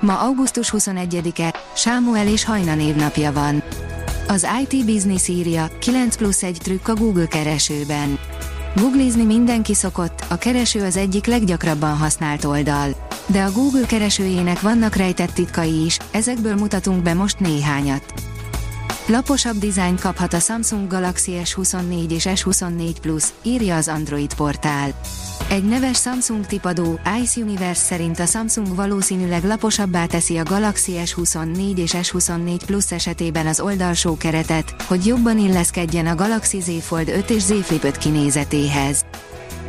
Ma augusztus 21-e, Sámuel és Hajna névnapja van. Az IT Business írja, 9 plusz 1 trükk a Google keresőben. Googlizni mindenki szokott, a kereső az egyik leggyakrabban használt oldal. De a Google keresőjének vannak rejtett titkai is, ezekből mutatunk be most néhányat. Laposabb dizájn kaphat a Samsung Galaxy S24 és S24 Plus, írja az Android portál. Egy neves Samsung tipadó Ice Universe szerint a Samsung valószínűleg laposabbá teszi a Galaxy S24 és S24 Plus esetében az oldalsó keretet, hogy jobban illeszkedjen a Galaxy Z Fold 5 és Z Flip 5 kinézetéhez.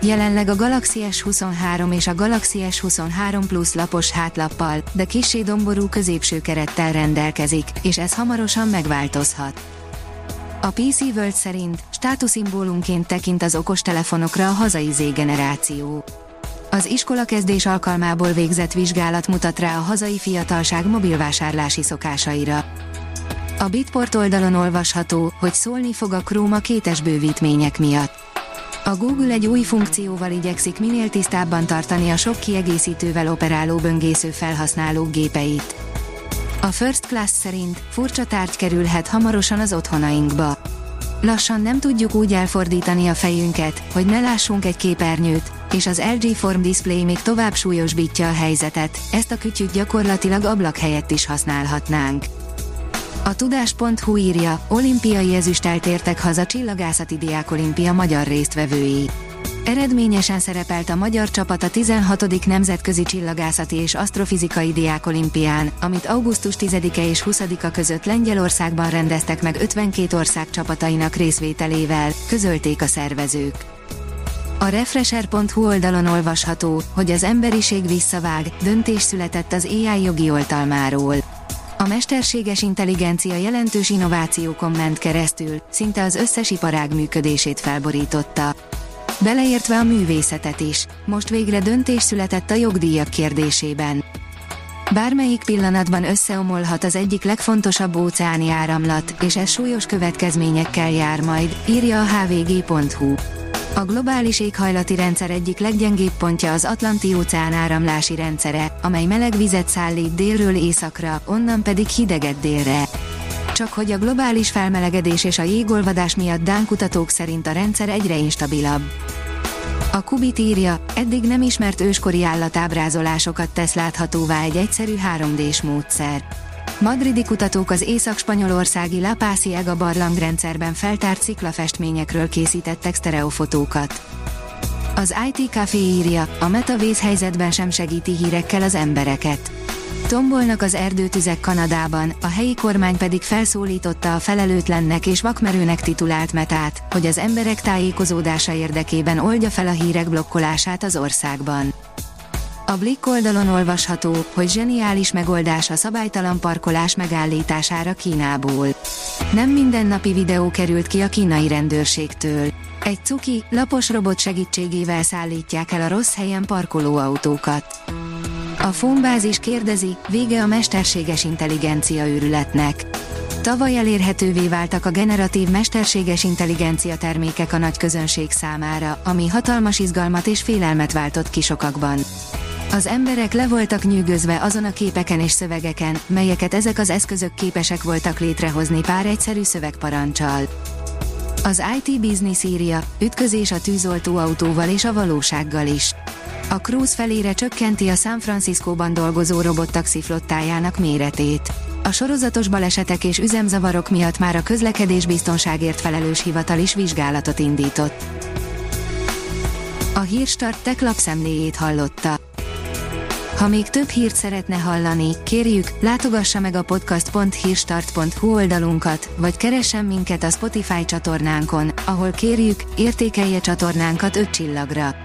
Jelenleg a Galaxy S23 és a Galaxy S23 Plus lapos hátlappal, de kissé domború középső kerettel rendelkezik, és ez hamarosan megváltozhat. A PC World szerint státuszimbólumként tekint az okostelefonokra a hazai Z generáció. Az iskolakezdés alkalmából végzett vizsgálat mutat rá a hazai fiatalság mobilvásárlási szokásaira. A Bitport oldalon olvasható, hogy szólni fog a Chrome a kétes bővítmények miatt. A Google egy új funkcióval igyekszik minél tisztábban tartani a sok kiegészítővel operáló böngésző felhasználók gépeit. A First Class szerint furcsa tárgy kerülhet hamarosan az otthonainkba. Lassan nem tudjuk úgy elfordítani a fejünket, hogy ne lássunk egy képernyőt, és az LG Form Display még tovább súlyosbítja a helyzetet, ezt a kütyüt gyakorlatilag ablak helyett is használhatnánk. A tudás.hu írja, olimpiai ezüstelt értek haza csillagászati diákolimpia magyar résztvevői. Eredményesen szerepelt a magyar csapat a 16. Nemzetközi Csillagászati és Asztrofizikai Diákolimpián, amit augusztus 10-e és 20-a között Lengyelországban rendeztek meg 52 ország csapatainak részvételével, közölték a szervezők. A Refresher.hu oldalon olvasható, hogy az emberiség visszavág, döntés született az AI jogi oltalmáról. A mesterséges intelligencia jelentős innovációkon ment keresztül, szinte az összes iparág működését felborította. Beleértve a művészetet is. Most végre döntés született a jogdíjak kérdésében. Bármelyik pillanatban összeomolhat az egyik legfontosabb óceáni áramlat, és ez súlyos következményekkel jár majd, írja a hvg.hu. A globális éghajlati rendszer egyik leggyengébb pontja az Atlanti-óceán áramlási rendszere, amely meleg vizet szállít délről északra, onnan pedig hideget délre. Csak hogy a globális felmelegedés és a jégolvadás miatt Dán kutatók szerint a rendszer egyre instabilabb. A Kubit írja, eddig nem ismert őskori állatábrázolásokat tesz láthatóvá egy egyszerű 3D-s módszer. Madridi kutatók az észak-spanyolországi La Pasiega barlangrendszerben feltárt sziklafestményekről készítettek sztereofotókat. Az IT Café írja, a metavész helyzetben sem segíti hírekkel az embereket. Tombolnak az erdőtüzek Kanadában, a helyi kormány pedig felszólította a felelőtlennek és vakmerőnek titulált metát, hogy az emberek tájékozódása érdekében oldja fel a hírek blokkolását az országban. A Blick oldalon olvasható, hogy zseniális megoldás a szabálytalan parkolás megállítására Kínából. Nem mindennapi videó került ki a kínai rendőrségtől. Egy cuki, lapos robot segítségével szállítják el a rossz helyen parkoló autókat. A Fónbázis kérdezi, vége a mesterséges intelligencia őrületnek. Tavaly elérhetővé váltak a generatív mesterséges intelligencia termékek a nagy közönség számára, ami hatalmas izgalmat és félelmet váltott ki sokakban. Az emberek le voltak nyűgözve azon a képeken és szövegeken, melyeket ezek az eszközök képesek voltak létrehozni pár egyszerű szövegparancsal. Az IT Business írja, ütközés a tűzoltó autóval és a valósággal is. A Cruise felére csökkenti a San Franciscóban dolgozó robottaxi flottájának méretét. A sorozatos balesetek és üzemzavarok miatt már a közlekedés biztonságért felelős hivatal is vizsgálatot indított. A Hírstart tech lapszemléjét hallotta. Ha még több hírt szeretne hallani, kérjük, látogassa meg a podcast.hírstart.hu oldalunkat, vagy keressen minket a Spotify csatornánkon, ahol kérjük, értékelje csatornánkat 5 csillagra.